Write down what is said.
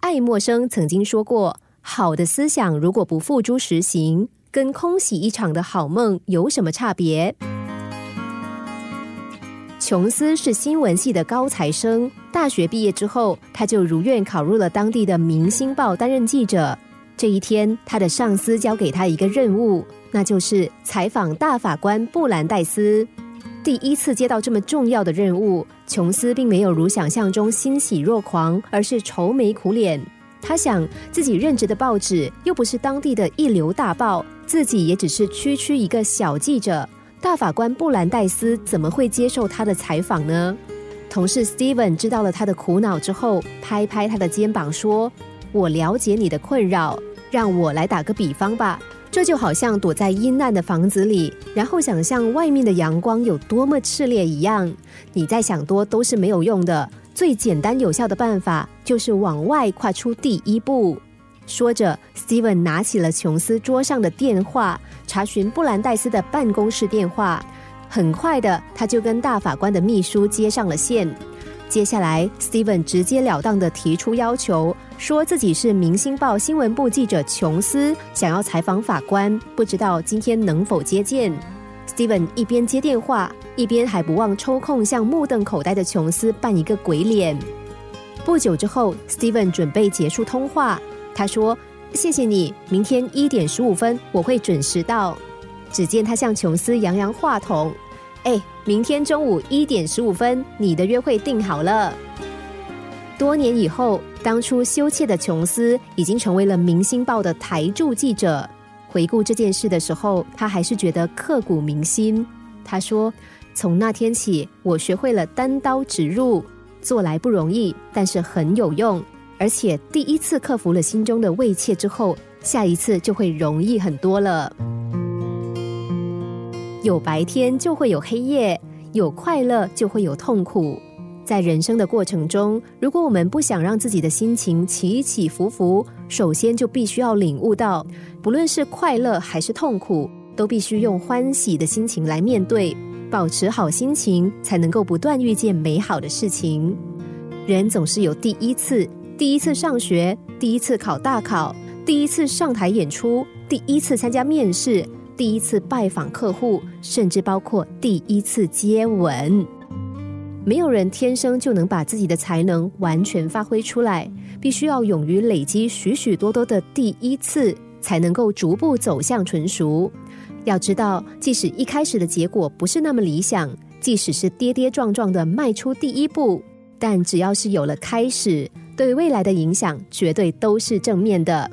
爱默生曾经说过：“好的思想如果不付诸实行，跟空喜一场的好梦有什么差别？”琼斯是新闻系的高材生，大学毕业之后，他就如愿考入了当地的《明星报》担任记者。这一天，他的上司交给他一个任务，那就是采访大法官布兰代斯。第一次接到这么重要的任务，琼斯并没有如想象中欣喜若狂，而是愁眉苦脸。他想，自己任职的报纸又不是当地的一流大报，自己也只是区区一个小记者。大法官布兰戴斯怎么会接受他的采访呢？同事 Steven 知道了他的苦恼之后，拍拍他的肩膀说：“我了解你的困扰。”让我来打个比方吧，这就好像躲在阴暗的房子里，然后想象外面的阳光有多么炽烈一样。你再想多都是没有用的，最简单有效的办法就是往外跨出第一步。说着，Steven 拿起了琼斯桌上的电话，查询布兰戴斯的办公室电话。很快的，他就跟大法官的秘书接上了线。接下来，Steven 直截了当的提出要求。说自己是《明星报》新闻部记者琼斯，想要采访法官，不知道今天能否接见。Steven 一边接电话，一边还不忘抽空向目瞪口呆的琼斯扮一个鬼脸。不久之后，Steven 准备结束通话，他说：“谢谢你，明天一点十五分我会准时到。”只见他向琼斯扬扬话筒：“哎，明天中午一点十五分，你的约会定好了。”多年以后，当初羞怯的琼斯已经成为了《明星报》的台柱记者。回顾这件事的时候，他还是觉得刻骨铭心。他说：“从那天起，我学会了单刀直入，做来不容易，但是很有用。而且第一次克服了心中的畏怯之后，下一次就会容易很多了。有白天就会有黑夜，有快乐就会有痛苦。”在人生的过程中，如果我们不想让自己的心情起起伏伏，首先就必须要领悟到，不论是快乐还是痛苦，都必须用欢喜的心情来面对，保持好心情，才能够不断遇见美好的事情。人总是有第一次，第一次上学，第一次考大考，第一次上台演出，第一次参加面试，第一次拜访客户，甚至包括第一次接吻。没有人天生就能把自己的才能完全发挥出来，必须要勇于累积许许多多的第一次，才能够逐步走向纯熟。要知道，即使一开始的结果不是那么理想，即使是跌跌撞撞的迈出第一步，但只要是有了开始，对未来的影响绝对都是正面的。